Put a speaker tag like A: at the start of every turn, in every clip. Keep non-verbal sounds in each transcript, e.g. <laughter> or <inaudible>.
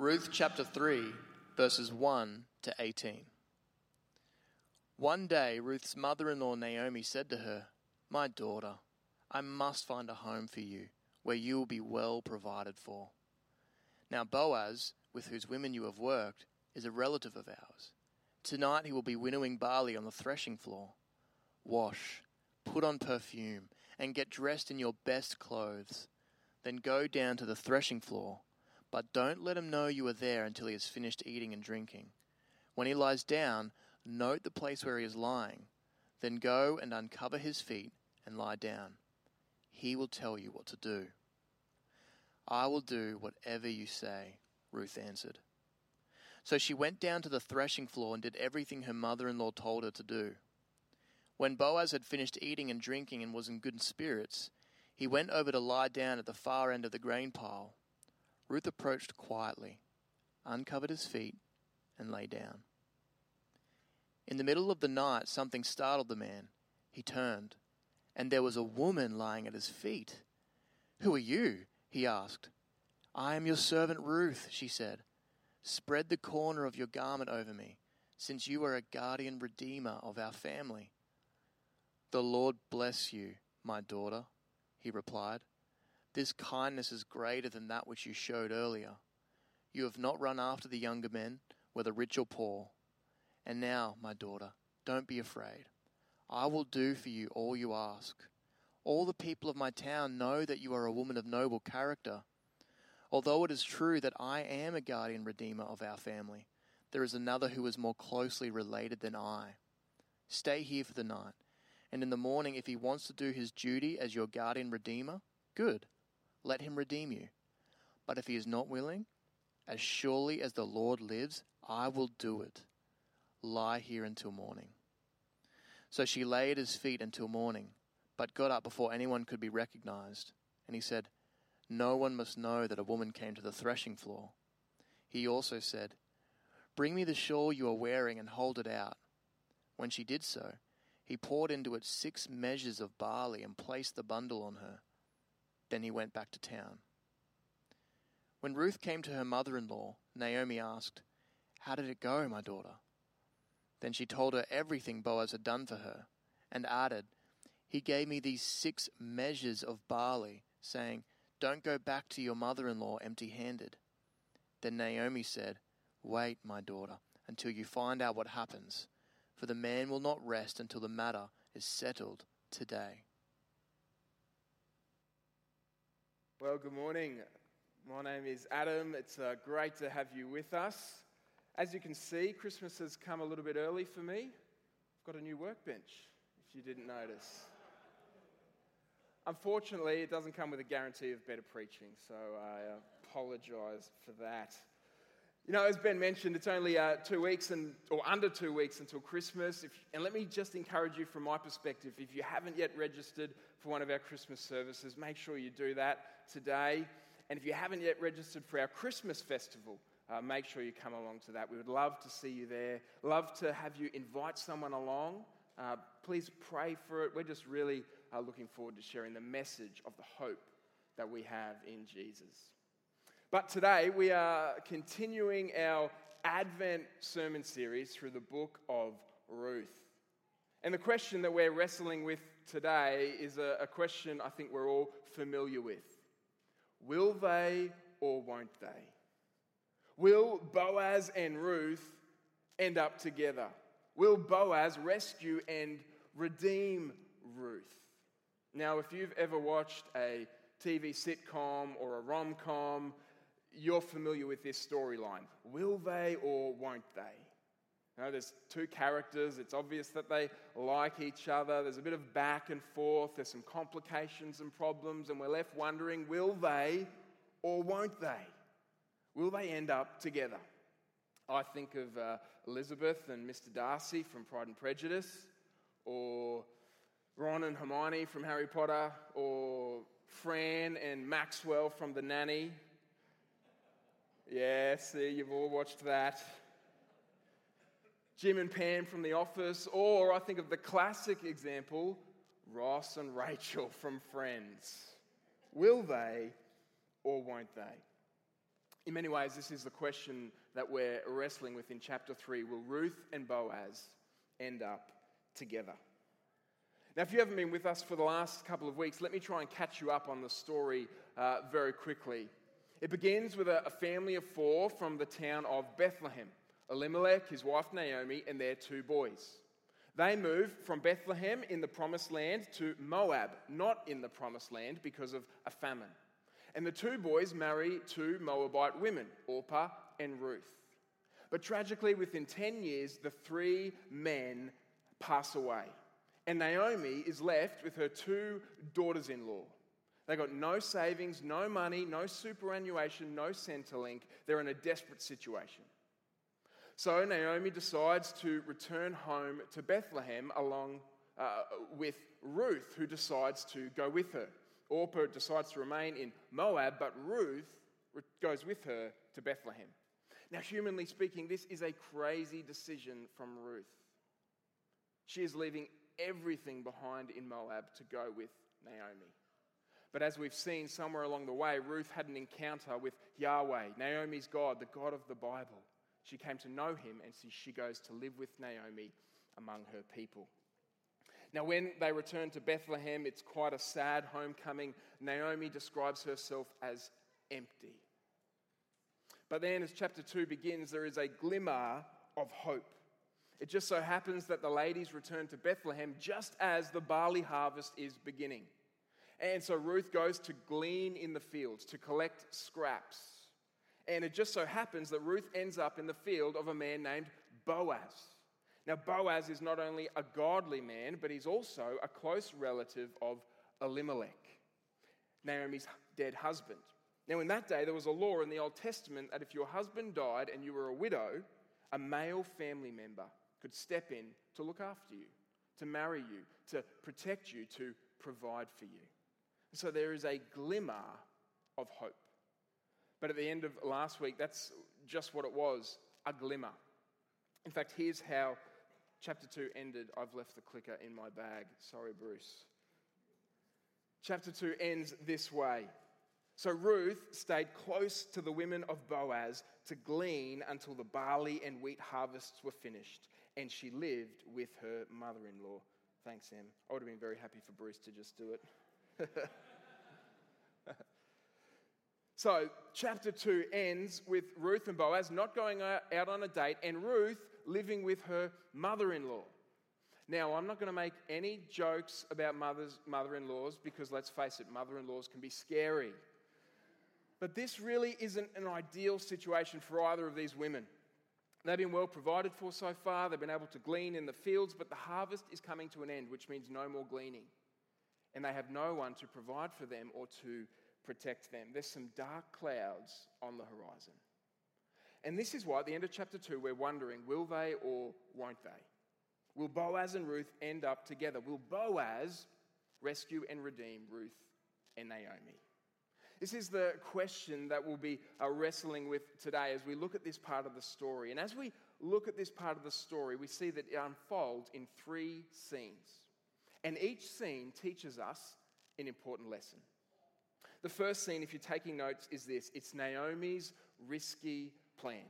A: Ruth chapter 3, verses 1 to 18. One day, Ruth's mother in law Naomi said to her, My daughter, I must find a home for you where you will be well provided for. Now, Boaz, with whose women you have worked, is a relative of ours. Tonight he will be winnowing barley on the threshing floor. Wash, put on perfume, and get dressed in your best clothes. Then go down to the threshing floor but don't let him know you are there until he has finished eating and drinking. When he lies down, note the place where he is lying. Then go and uncover his feet and lie down. He will tell you what to do. I will do whatever you say, Ruth answered. So she went down to the threshing floor and did everything her mother in law told her to do. When Boaz had finished eating and drinking and was in good spirits, he went over to lie down at the far end of the grain pile. Ruth approached quietly, uncovered his feet, and lay down. In the middle of the night, something startled the man. He turned, and there was a woman lying at his feet. Who are you? he asked. I am your servant Ruth, she said. Spread the corner of your garment over me, since you are a guardian redeemer of our family. The Lord bless you, my daughter, he replied. This kindness is greater than that which you showed earlier. You have not run after the younger men, whether rich or poor. And now, my daughter, don't be afraid. I will do for you all you ask. All the people of my town know that you are a woman of noble character. Although it is true that I am a guardian redeemer of our family, there is another who is more closely related than I. Stay here for the night, and in the morning, if he wants to do his duty as your guardian redeemer, good let him redeem you. But if he is not willing, as surely as the Lord lives, I will do it. Lie here until morning. So she lay at his feet until morning, but got up before anyone could be recognized. And he said, No one must know that a woman came to the threshing floor. He also said, Bring me the shawl you are wearing and hold it out. When she did so, he poured into it six measures of barley and placed the bundle on her. Then he went back to town. When Ruth came to her mother in law, Naomi asked, How did it go, my daughter? Then she told her everything Boaz had done for her, and added, He gave me these six measures of barley, saying, Don't go back to your mother in law empty handed. Then Naomi said, Wait, my daughter, until you find out what happens, for the man will not rest until the matter is settled today.
B: Well, good morning. My name is Adam. It's uh, great to have you with us. As you can see, Christmas has come a little bit early for me. I've got a new workbench, if you didn't notice. Unfortunately, it doesn't come with a guarantee of better preaching, so I apologize for that. You know, as Ben mentioned, it's only uh, two weeks and, or under two weeks until Christmas. If, and let me just encourage you from my perspective if you haven't yet registered for one of our Christmas services, make sure you do that today. And if you haven't yet registered for our Christmas festival, uh, make sure you come along to that. We would love to see you there. Love to have you invite someone along. Uh, please pray for it. We're just really uh, looking forward to sharing the message of the hope that we have in Jesus. But today we are continuing our Advent sermon series through the book of Ruth. And the question that we're wrestling with today is a, a, question I think we're all familiar with Will they or won't they? Will Boaz and Ruth end up together? Will Boaz rescue and redeem Ruth? Now, if you've ever watched a TV sitcom or a rom com, you're familiar with this storyline. Will they or won't they? You know, there's two characters. It's obvious that they like each other. There's a bit of back and forth. There's some complications and problems, and we're left wondering will they or won't they? Will they end up together? I think of uh, Elizabeth and Mr. Darcy from Pride and Prejudice, or Ron and Hermione from Harry Potter, or Fran and Maxwell from The Nanny, yeah, see, you've all watched that. Jim and Pam from The Office, or I think of the classic example, Ross and Rachel from Friends. Will they or won't they? In many ways, this is the question that we're wrestling with in chapter 3. Will Ruth and Boaz end up together? Now, if you haven't been with us for the last couple of weeks, let me try and catch you up on the story uh, very quickly. It begins with a, a family of four from the town of Bethlehem Elimelech, his wife Naomi, and their two boys. They move from Bethlehem in the promised land to Moab, not in the promised land because of a famine. And the two boys marry two Moabite women, Orpah and Ruth. But tragically, within 10 years, the three men pass away. And Naomi is left with her two daughters in law. They got no savings, no money, no superannuation, no Centrelink. They're in a desperate situation. So Naomi decides to return home to Bethlehem along uh, with Ruth, who decides to go with her. Orpah decides to remain in Moab, but Ruth goes with her to Bethlehem. Now, humanly speaking, this is a crazy decision from Ruth. She is leaving everything behind in Moab to go with Naomi. But as we've seen somewhere along the way, Ruth had an encounter with Yahweh, Naomi's God, the God of the Bible. She came to know him, and she goes to live with Naomi among her people. Now, when they return to Bethlehem, it's quite a sad homecoming. Naomi describes herself as empty. But then, as chapter 2 begins, there is a glimmer of hope. It just so happens that the ladies return to Bethlehem just as the barley harvest is beginning. And so Ruth goes to glean in the fields, to collect scraps. And it just so happens that Ruth ends up in the field of a man named Boaz. Now, Boaz is not only a godly man, but he's also a close relative of Elimelech, Naomi's dead husband. Now, in that day, there was a law in the Old Testament that if your husband died and you were a widow, a male family member could step in to look after you, to marry you, to protect you, to provide for you. So there is a glimmer of hope. But at the end of last week, that's just what it was a glimmer. In fact, here's how chapter 2 ended. I've left the clicker in my bag. Sorry, Bruce. Chapter 2 ends this way. So Ruth stayed close to the women of Boaz to glean until the barley and wheat harvests were finished, and she lived with her mother in law. Thanks, Sam. I would have been very happy for Bruce to just do it. <laughs> so, chapter 2 ends with Ruth and Boaz not going out on a date, and Ruth living with her mother in law. Now, I'm not going to make any jokes about mothers, mother in laws because let's face it, mother in laws can be scary. But this really isn't an ideal situation for either of these women. They've been well provided for so far, they've been able to glean in the fields, but the harvest is coming to an end, which means no more gleaning. And they have no one to provide for them or to protect them. There's some dark clouds on the horizon. And this is why at the end of chapter 2, we're wondering will they or won't they? Will Boaz and Ruth end up together? Will Boaz rescue and redeem Ruth and Naomi? This is the question that we'll be uh, wrestling with today as we look at this part of the story. And as we look at this part of the story, we see that it unfolds in three scenes. And each scene teaches us an important lesson. The first scene, if you're taking notes, is this it's Naomi's risky plan.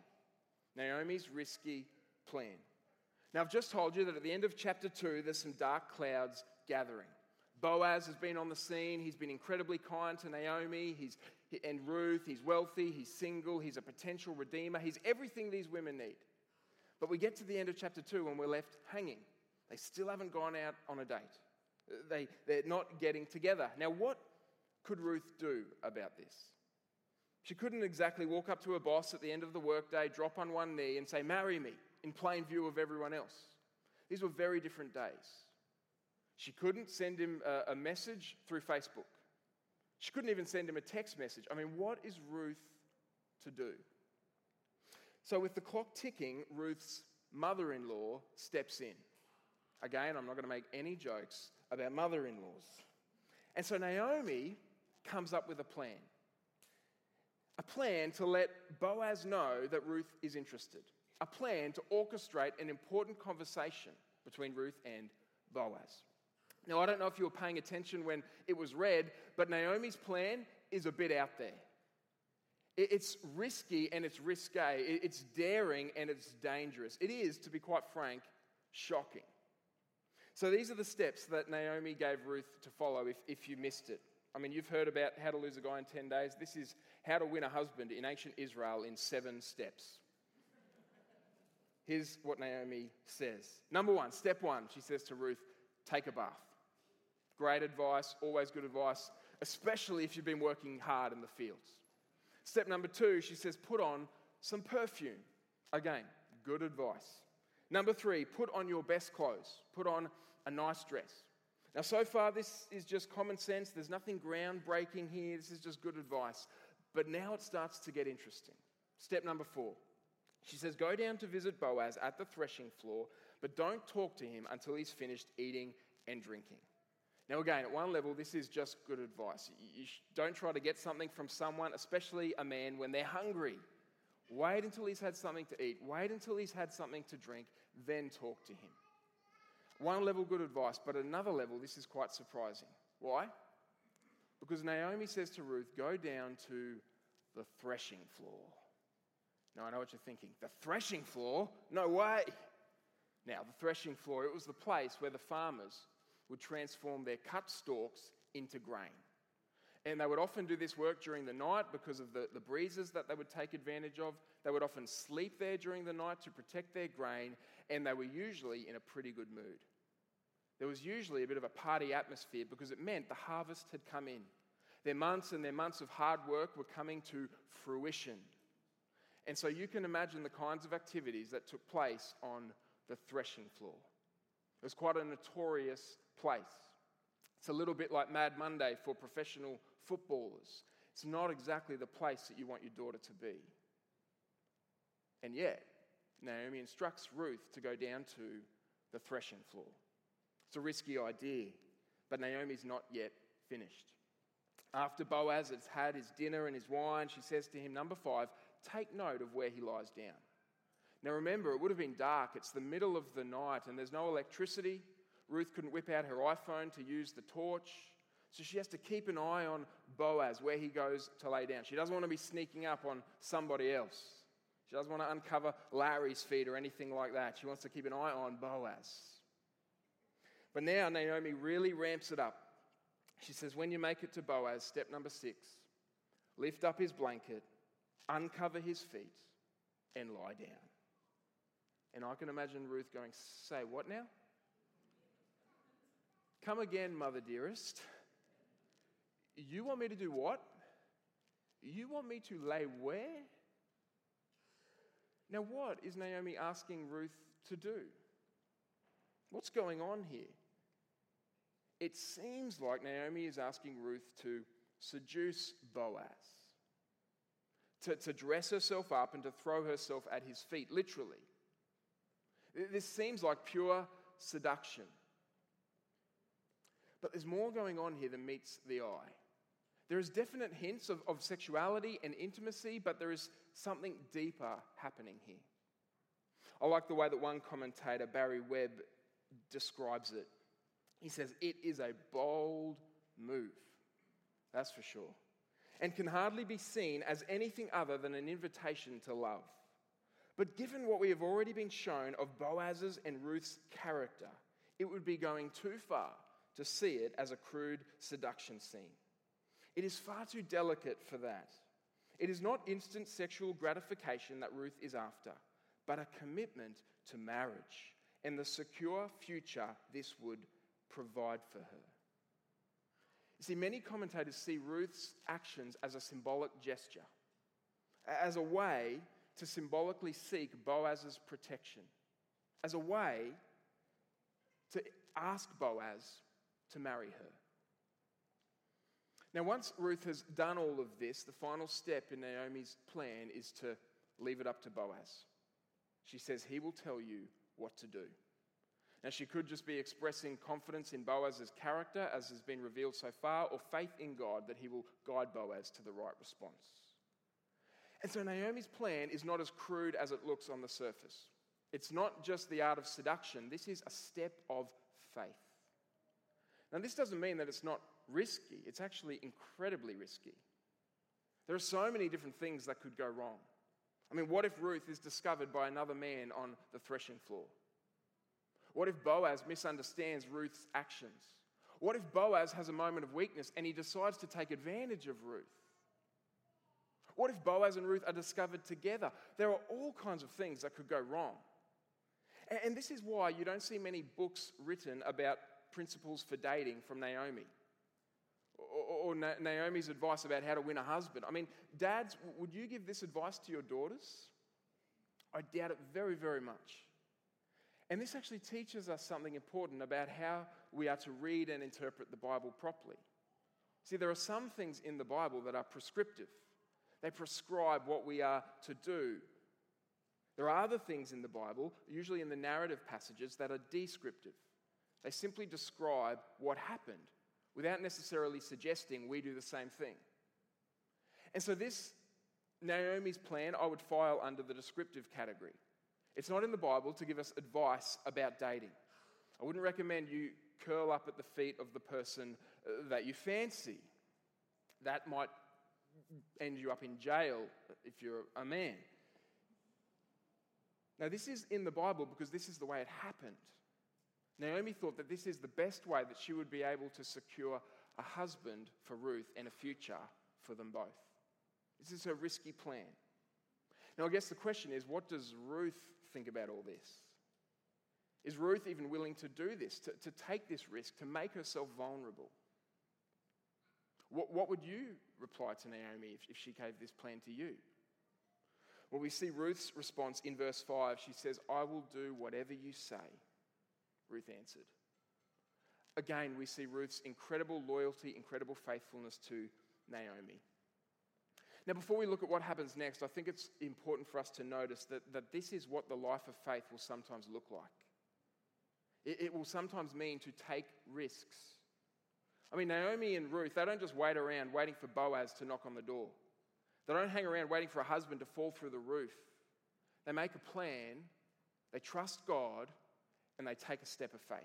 B: Naomi's risky plan. Now, I've just told you that at the end of chapter 2, there's some dark clouds gathering. Boaz has been on the scene. He's been incredibly kind to Naomi he's, and Ruth. He's wealthy, he's single, he's a potential redeemer. He's everything these women need. But we get to the end of chapter 2 and we're left hanging. They still haven't gone out on a date, they, they're not getting together. Now, what could Ruth do about this? She couldn't exactly walk up to her boss at the end of the workday, drop on one knee, and say, Marry me, in plain view of everyone else. These were very different days. She couldn't send him a, message through Facebook. She couldn't even send him a text message. I mean, what is Ruth to do? So, with the clock ticking, Ruth's mother in law steps in. Again, I'm not going to make any jokes about mother in laws. And so Naomi comes up with a plan a plan to let Boaz know that Ruth is interested, a plan to orchestrate an important conversation between Ruth and Boaz. Now, I don't know if you were paying attention when it was read, but Naomi's plan is a bit out there. It's risky and it's risque. It's daring and it's dangerous. It is, to be quite frank, shocking. So these are the steps that Naomi gave Ruth to follow if, if you missed it. I mean, you've heard about how to lose a guy in 10 days. This is how to win a husband in ancient Israel in seven steps. Here's what Naomi says. Number one, step one, she says to Ruth, take a bath. Great advice, always good advice, especially if you've been working hard in the fields. Step number two, she says, put on some perfume. Again, good advice. Number three, put on your best clothes. Put on a nice dress. Now, so far, this is just common sense. There's nothing groundbreaking here. This is just good advice. But now it starts to get interesting. Step number four. She says, Go down to visit Boaz at the threshing floor, but don't talk to him until he's finished eating and drinking. Now, again, at one level, this is just good advice. You don't try to get something from someone, especially a man, when they're hungry. Wait until he's had something to eat. Wait until he's had something to drink, then talk to him. One level, good advice, but at another level, this is quite surprising. Why? Because Naomi says to Ruth, Go down to the threshing floor. Now, I know what you're thinking. The threshing floor? No way. Now, the threshing floor, it was the place where the farmers would transform their cut stalks into grain. And they would often do this work during the night because of the, the breezes that they would take advantage of. They would often sleep there during the night to protect their grain, and they were usually in a pretty good mood. There was usually a bit of a party atmosphere because it meant the harvest had come in. Their months and their months of hard work were coming to fruition. And so you can imagine the kinds of activities that took place on the threshing floor. It was quite a notorious place. It's a little bit like Mad Monday for professional footballers. It's not exactly the place that you want your daughter to be. And yet, Naomi instructs Ruth to go down to the threshing floor. It's a risky idea, but Naomi's not yet finished. After Boaz has had his dinner and his wine, she says to him, Number five, take note of where he lies down. Now remember, it would have been dark. It's the middle of the night and there's no electricity. Ruth couldn't whip out her iPhone to use the torch. So she has to keep an eye on Boaz, where he goes to lay down. She doesn't want to be sneaking up on somebody else. She doesn't want to uncover Larry's feet or anything like that. She wants to keep an eye on Boaz. But now Naomi really ramps it up. She says, When you make it to Boaz, step number six, lift up his blanket, uncover his feet, and lie down. And I can imagine Ruth going, Say what now? Come again, mother dearest. You want me to do what? You want me to lay where? Now, what is Naomi asking Ruth to do? What's going on here? It seems like Naomi is asking Ruth to seduce Boaz, to, to dress herself up and to throw herself at his feet, literally. This seems like pure seduction. But there's more going on here than meets the eye. There is definite hints of, of sexuality and intimacy, but there is something deeper happening here. I like the way that one commentator, Barry Webb, describes it. He says, It is a bold move, that's for sure, and can hardly be seen as anything other than an invitation to love. But given what we have already been shown of Boaz's and Ruth's character, it would be going too far to see it as a crude seduction scene. It is far too delicate for that. It is not instant sexual gratification that Ruth is after, but a commitment to marriage and the secure future this would provide for her. You see, many commentators see Ruth's actions as a symbolic gesture, as a way to symbolically seek Boaz's protection, as a way to ask Boaz to marry her. Now, once Ruth has done all of this, the final step in Naomi's plan is to leave it up to Boaz. She says, He will tell you what to do. Now, she could just be expressing confidence in Boaz's character, as has been revealed so far, or faith in God that he will guide Boaz to the right response. And so, Naomi's plan is not as crude as it looks on the surface. It's not just the art of seduction, this is a step of faith. Now, this doesn't mean that it's not risky, it's actually incredibly risky. There are so many different things that could go wrong. I mean, what if Ruth is discovered by another man on the threshing floor? What if Boaz misunderstands Ruth's actions? What if Boaz has a moment of weakness and he decides to take advantage of Ruth? What if Boaz and Ruth are discovered together? There are all kinds of things that could go wrong. And this is why you don't see many books written about principles for dating from Naomi or Naomi's advice about how to win a husband. I mean, dads, would you give this advice to your daughters? I doubt it very, very much. And this actually teaches us something important about how we are to read and interpret the Bible properly. See, there are some things in the Bible that are prescriptive, they prescribe what we are to do. There are other things in the Bible, usually in the narrative passages, that are descriptive. They simply describe what happened without necessarily suggesting we do the same thing. And so, this Naomi's plan, I would file under the descriptive category. It's not in the Bible to give us advice about dating. I wouldn't recommend you curl up at the feet of the person uh, that you fancy. That might end you up in jail if you're a man. Now, this is in the Bible because this is the way it happened. Naomi thought that this is the best way that she would be able to secure a husband for Ruth and a future for them both. This is her risky plan. Now, I guess the question is what does Ruth think about all this? Is Ruth even willing to do this, to, to take this risk, to make herself vulnerable? What, what would you reply to Naomi if, if she gave this plan to you? Well, we see Ruth's response in verse 5. She says, I will do whatever you say. Ruth answered. Again, we see Ruth's incredible loyalty, incredible faithfulness to Naomi. Now, before we look at what happens next, I think it's important for us to notice that, that this is what the life of faith will sometimes look like. It, it will sometimes mean to take risks. I mean, Naomi and Ruth, they don't just wait around waiting for Boaz to knock on the door. They don't hang around waiting for a husband to fall through the roof. They make a plan, they trust God, and they take a step of faith.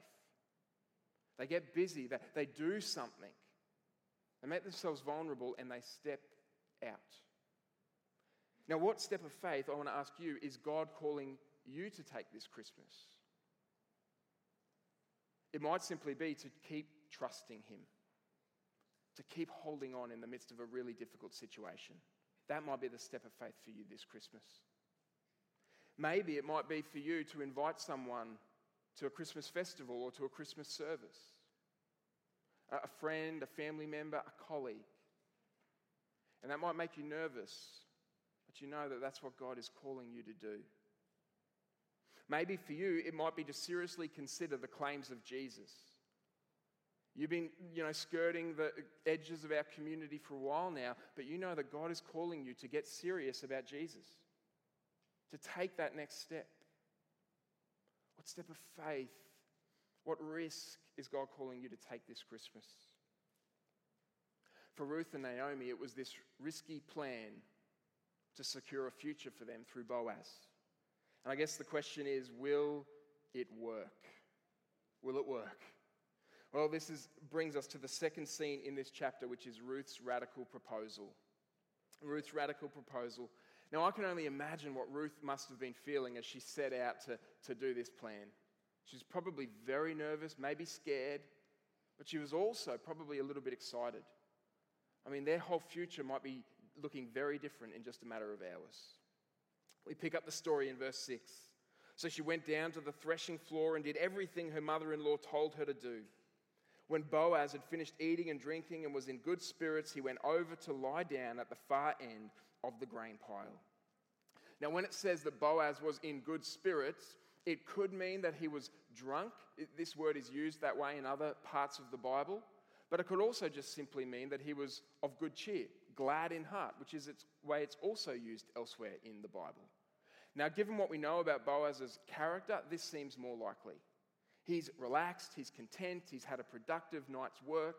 B: They get busy, they, they do something. They make themselves vulnerable and they step out. Now, what step of faith, I want to ask you, is God calling you to take this Christmas? It might simply be to keep trusting Him, to keep holding on in the midst of a really difficult situation. That might be the step of faith for you this Christmas. Maybe it might be for you to invite someone to a Christmas festival or to a Christmas service. A friend, a family member, a colleague. And that might make you nervous, but you know that that's what God is calling you to do. Maybe for you, it might be to seriously consider the claims of Jesus. You've been, you know, skirting the edges of our community for a while now, but you know that God is calling you to get serious about Jesus, to take that next step. What step of faith, what risk is God calling you to take this Christmas? For Ruth and Naomi, it was this risky plan to secure a future for them through Boaz. And I guess the question is will it work? Will it work? Well, this is, brings us to the second scene in this chapter, which is Ruth's radical proposal. Ruth's radical proposal. Now, I can only imagine what Ruth must have been feeling as she set out to, to do this plan. She's probably very nervous, maybe scared, but she was also probably a little bit excited. I mean, their whole future might be looking very different in just a matter of hours. We pick up the story in verse 6. So she went down to the threshing floor and did everything her mother in law told her to do. When Boaz had finished eating and drinking and was in good spirits, he went over to lie down at the far end of the grain pile. Now, when it says that Boaz was in good spirits, it could mean that he was drunk. This word is used that way in other parts of the Bible. But it could also just simply mean that he was of good cheer, glad in heart, which is the way it's also used elsewhere in the Bible. Now, given what we know about Boaz's character, this seems more likely. He's relaxed, he's content, he's had a productive night's work,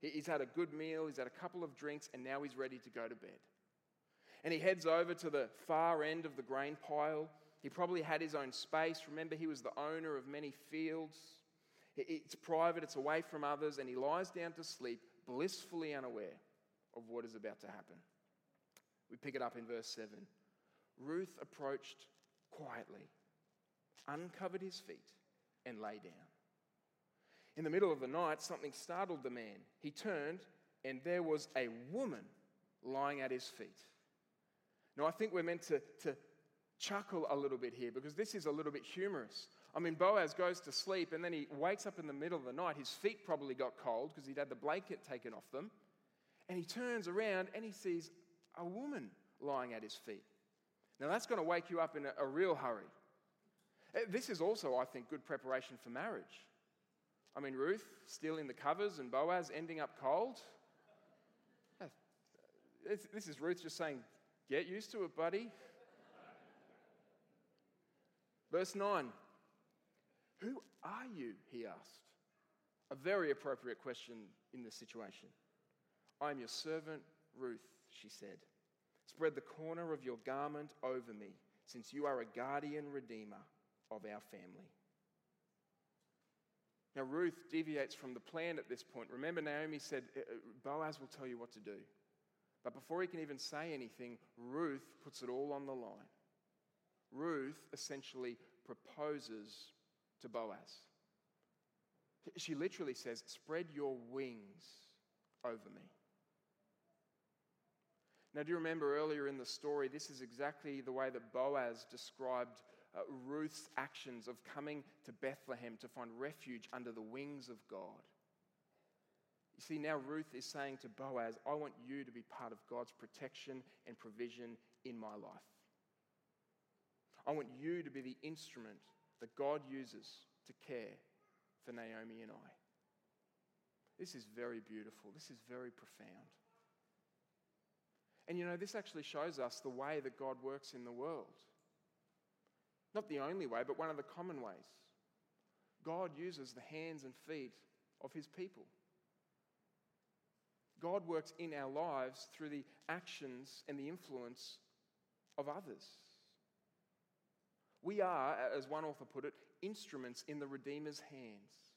B: he's had a good meal, he's had a couple of drinks, and now he's ready to go to bed. And he heads over to the far end of the grain pile. He probably had his own space. Remember, he was the owner of many fields. It's private, it's away from others, and he lies down to sleep, blissfully unaware of what is about to happen. We pick it up in verse 7. Ruth approached quietly, uncovered his feet, and lay down. In the middle of the night, something startled the man. He turned, and there was a woman lying at his feet. Now, I think we're meant to, to chuckle a little bit here because this is a little bit humorous. I mean, Boaz goes to sleep and then he wakes up in the middle of the night. His feet probably got cold because he'd had the blanket taken off them. And he turns around and he sees a woman lying at his feet. Now, that's going to wake you up in a, a real hurry. Eh, this is also, I think, good preparation for marriage. I mean, Ruth stealing the covers and Boaz ending up cold. This is Ruth just saying, Get used to it, buddy. Verse 9 Who are you? He asked. A very appropriate question in this situation. I am your servant, Ruth, she said. Spread the corner of your garment over me, since you are a guardian redeemer of our family. Now, Ruth deviates from the plan at this point. Remember, Naomi said, uh, uh, Boaz will tell you what to do. But before he can even say anything, Ruth puts it all on the line. Ruth essentially proposes to Boaz. She literally says, Spread your wings over me. Now, do you remember earlier in the story, this is exactly the way that Boaz described uh, Ruth's actions of coming to Bethlehem to find refuge under the wings of God. You see, now Ruth is saying to Boaz, I want you to be part of God's protection and provision in my life. I want you to be the instrument that God uses to care for Naomi and I. This is very beautiful. This is very profound. And you know, this actually shows us the way that God works in the world. Not the only way, but one of the common ways. God uses the hands and feet of his people. God works in our lives through the actions and the influence of others. We are, as one author put it, instruments in the Redeemer's hands.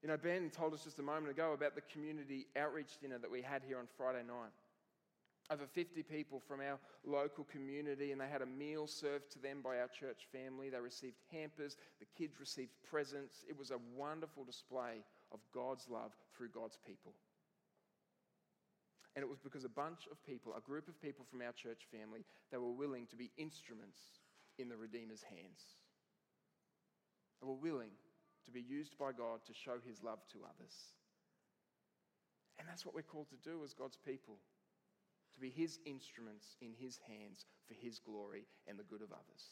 B: You know, Ben told us just a moment ago about the community outreach dinner that we had here on Friday night. Over 50 people from our local community, and they had a meal served to them by our church family. They received hampers, the kids received presents. It was a wonderful display of God's love through God's people. And it was because a bunch of people, a group of people from our church family, they were willing to be instruments in the Redeemer's hands. They were willing to be used by God to show his love to others. And that's what we're called to do as God's people to be his instruments in his hands for his glory and the good of others.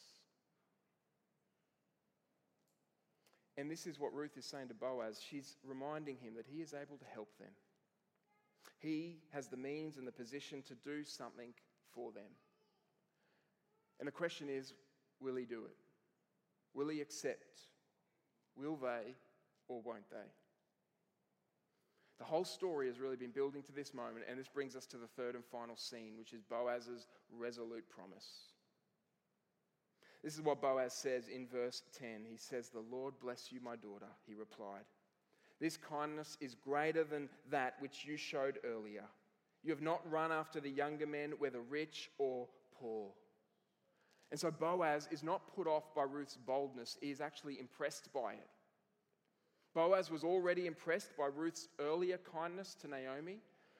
B: And this is what Ruth is saying to Boaz. She's reminding him that he is able to help them. He has the means and the position to do something for them. And the question is will he do it? Will he accept? Will they or won't they? The whole story has really been building to this moment, and this brings us to the third and final scene, which is Boaz's resolute promise. This is what Boaz says in verse 10. He says, The Lord bless you, my daughter, he replied. This kindness is greater than that which you showed earlier. You have not run after the younger men, whether rich or poor. And so Boaz is not put off by Ruth's boldness, he is actually impressed by it. Boaz was already impressed by Ruth's earlier kindness to Naomi,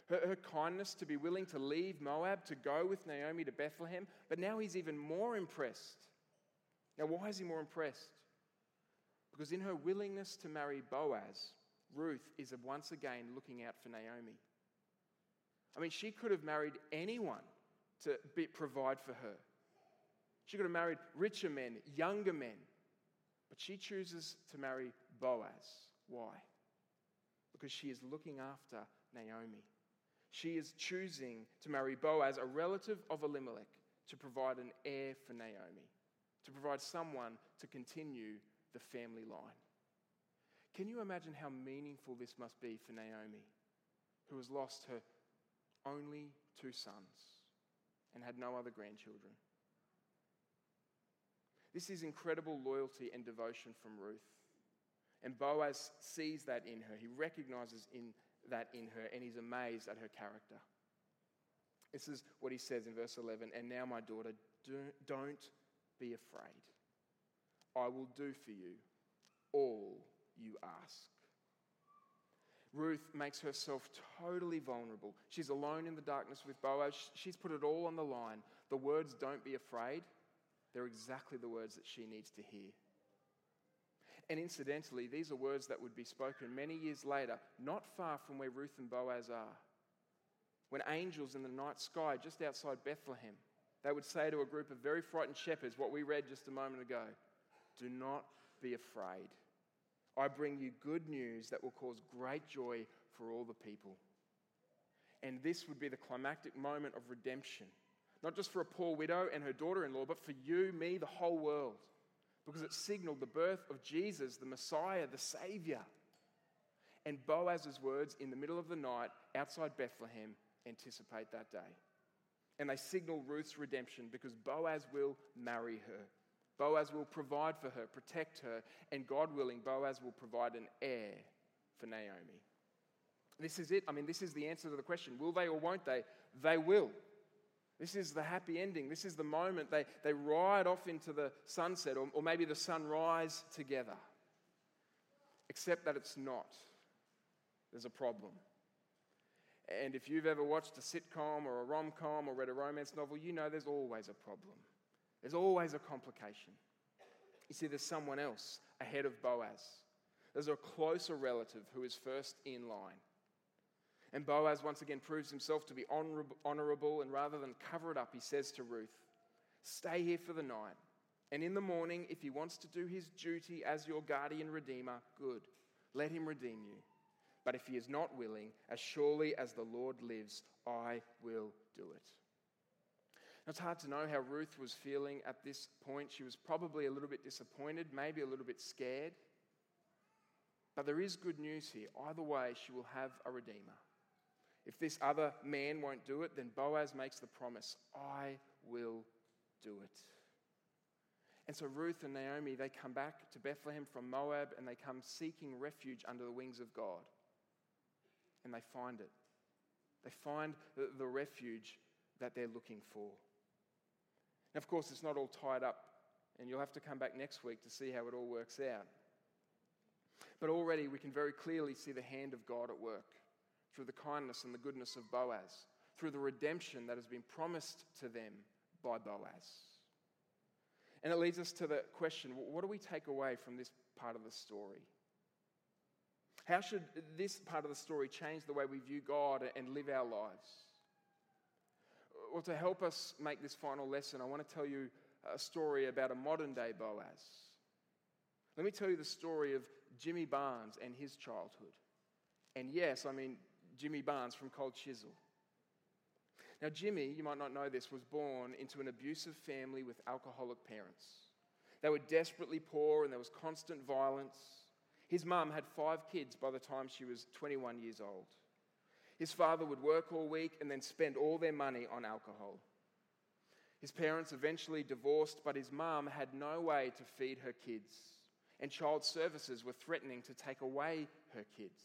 B: her, her, kindness to be willing to leave Moab to go with Naomi to Bethlehem, but now he's even more impressed. Now, why is he more impressed? Because in her willingness to marry Boaz, Ruth is once again looking out for Naomi. I mean, she could have married anyone to be, provide for her. She could have married richer men, younger men, but she chooses to marry Boaz. Why? Because she is looking after Naomi. She is choosing to marry Boaz, a relative of Elimelech, to provide an heir for Naomi, to provide someone to continue the family line. Can you imagine how meaningful this must be for Naomi, who has lost her only two sons and had no other grandchildren? This is incredible loyalty and devotion from Ruth. And Boaz sees that in her. He recognizes in that in her and he's amazed at her character. This is what he says in verse 11 And now, my daughter, don't be afraid. I will do for you all you ask. Ruth makes herself totally vulnerable. She's alone in the darkness with Boaz. She's put it all on the line. The words, don't be afraid, they're exactly the words that she needs to hear. And incidentally, these are words that would be spoken many years later, not far from where Ruth and Boaz are. When angels in the night sky just outside Bethlehem, they would say to a group of very frightened shepherds what we read just a moment ago Do not be afraid. I bring you good news that will cause great joy for all the people. And this would be the climactic moment of redemption, not just for a poor widow and her daughter in law, but for you, me, the whole world, because it signaled the birth of Jesus, the Messiah, the Savior. And Boaz's words in the middle of the night outside Bethlehem anticipate that day. And they signal Ruth's redemption because Boaz will marry her. Boaz will provide for her, protect her, and God willing, Boaz will provide an heir for Naomi. This is it. I mean, this is the answer to the question will they or won't they? They will. This is the happy ending. This is the moment they, they ride off into the sunset, or, or maybe the sunrise together. Except that it's not. There's a problem. And if you've ever watched a sitcom or a rom com or read a romance novel, you know there's always a problem. There's always a complication. You see, there's someone else ahead of Boaz. There's a closer relative who is first in line. And Boaz once again proves himself to be honorable, and rather than cover it up, he says to Ruth, Stay here for the night. And in the morning, if he wants to do his duty as your guardian redeemer, good. Let him redeem you. But if he is not willing, as surely as the Lord lives, I will do it. It's hard to know how Ruth was feeling at this point. She was probably a little bit disappointed, maybe a little bit scared. But there is good news here. Either way, she will have a redeemer. If this other man won't do it, then Boaz makes the promise I will do it. And so Ruth and Naomi, they come back to Bethlehem from Moab and they come seeking refuge under the wings of God. And they find it. They find the, refuge that they're looking for. And of course, it's not all tied up, and you'll have to come back next week to see how it all works out. But already we can very clearly see the hand of God at work through the kindness and the goodness of Boaz, through the redemption that has been promised to them by Boaz. And it leads us to the question what do we take away from this part of the story? How should this part of the story change the way we view God and live our lives? Well, to help us make this final lesson, I want to tell you a story about a modern day Boaz. Let me tell you the story of Jimmy Barnes and his childhood. And yes, I mean Jimmy Barnes from Cold Chisel. Now, Jimmy, you might not know this, was born into an abusive family with alcoholic parents. They were desperately poor and there was constant violence. His mum had five kids by the time she was 21 years old. His father would work all week and then spend all their money on alcohol. His parents eventually divorced, but his mum had no way to feed her kids, and child services were threatening to take away her kids.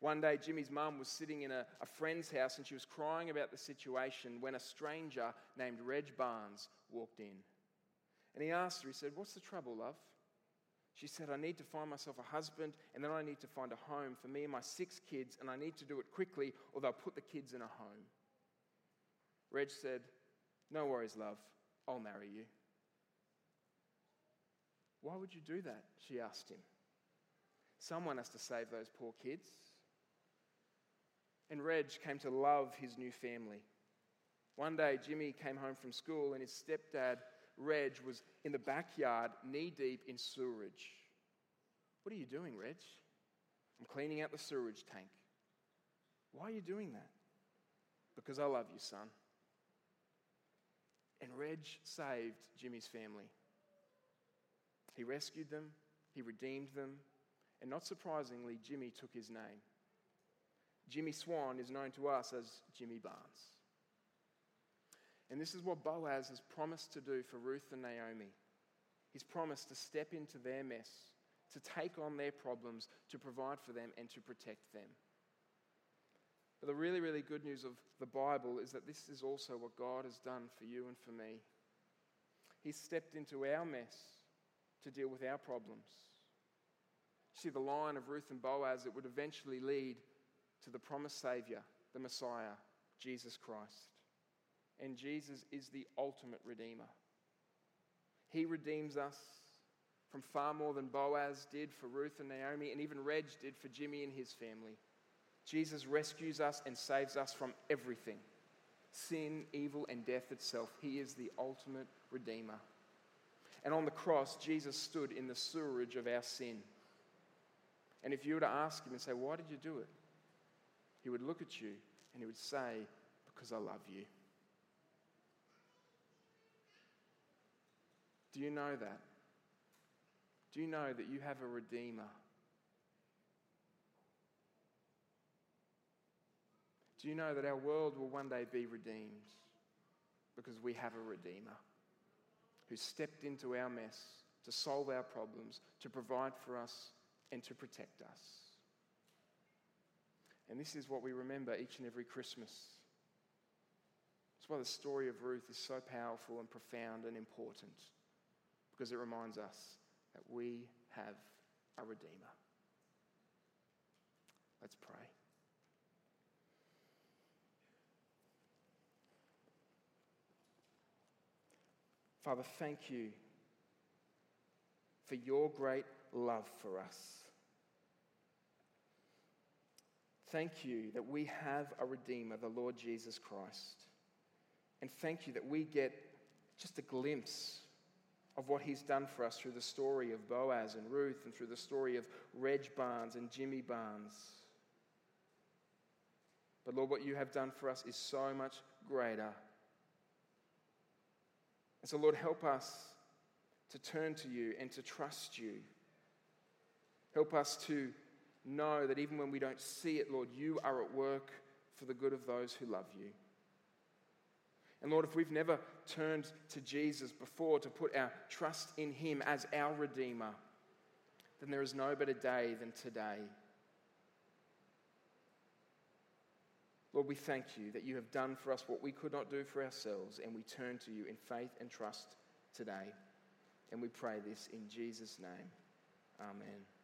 B: One day, Jimmy's mum was sitting in a, a, friend's house and she was crying about the situation when a stranger named Reg Barnes walked in. And he asked her, he said, What's the trouble, love? She said, I need to find myself a husband, and then I need to find a home for me and my six kids, and I need to do it quickly, or they'll put the kids in a home. Reg said, No worries, love, I'll marry you. Why would you do that? She asked him. Someone has to save those poor kids. And Reg came to love his new family. One day, Jimmy came home from school, and his stepdad Reg was in the backyard, knee deep in sewerage. What are you doing, Reg? I'm cleaning out the sewerage tank. Why are you doing that? Because I love you, son. And Reg saved Jimmy's family. He rescued them, he redeemed them, and not surprisingly, Jimmy took his name. Jimmy Swan is known to us as Jimmy Barnes. And this is what Boaz has promised to do for Ruth and Naomi. He's promised to step into their mess, to take on their problems, to provide for them, and to protect them. But the really, really good news of the Bible is that this is also what God has done for you and for me. He stepped into our mess to deal with our problems. See, the line of Ruth and Boaz, it would eventually lead to the promised Savior, the Messiah, Jesus Christ. And Jesus is the ultimate Redeemer. He redeems us from far more than Boaz did for Ruth and Naomi, and even Reg did for Jimmy and his family. Jesus rescues us and saves us from everything sin, evil, and death itself. He is the ultimate Redeemer. And on the cross, Jesus stood in the sewerage of our sin. And if you were to ask him and say, Why did you do it? He would look at you and he would say, Because I love you. Do you know that? Do you know that you have a Redeemer? Do you know that our world will one day be redeemed because we have a Redeemer who stepped into our mess to solve our problems, to provide for us, and to protect us? And this is what we remember each and every Christmas. That's why the story of Ruth is so powerful and profound and important because it reminds us that we have a Redeemer. Let's pray. Father, thank you for your great love for us. Thank you that we have a Redeemer, the Lord Jesus Christ. And thank you that we get just a glimpse of what he's done for us through the story of Boaz and Ruth and through the story of Reg Barnes and Jimmy Barnes. But Lord, what you have done for us is so much greater. And so, Lord, help us to turn to you and to trust you. Help us to know that even when we don't see it, Lord, you are at work for the good of those who love you. And Lord, if we've never turned to Jesus before to put our trust in Him as our Redeemer, then there is no better day than today. Lord, we thank you that you have done for us what we could not do for ourselves, and we turn to you in faith and trust today. And we pray this in Jesus' name. Amen.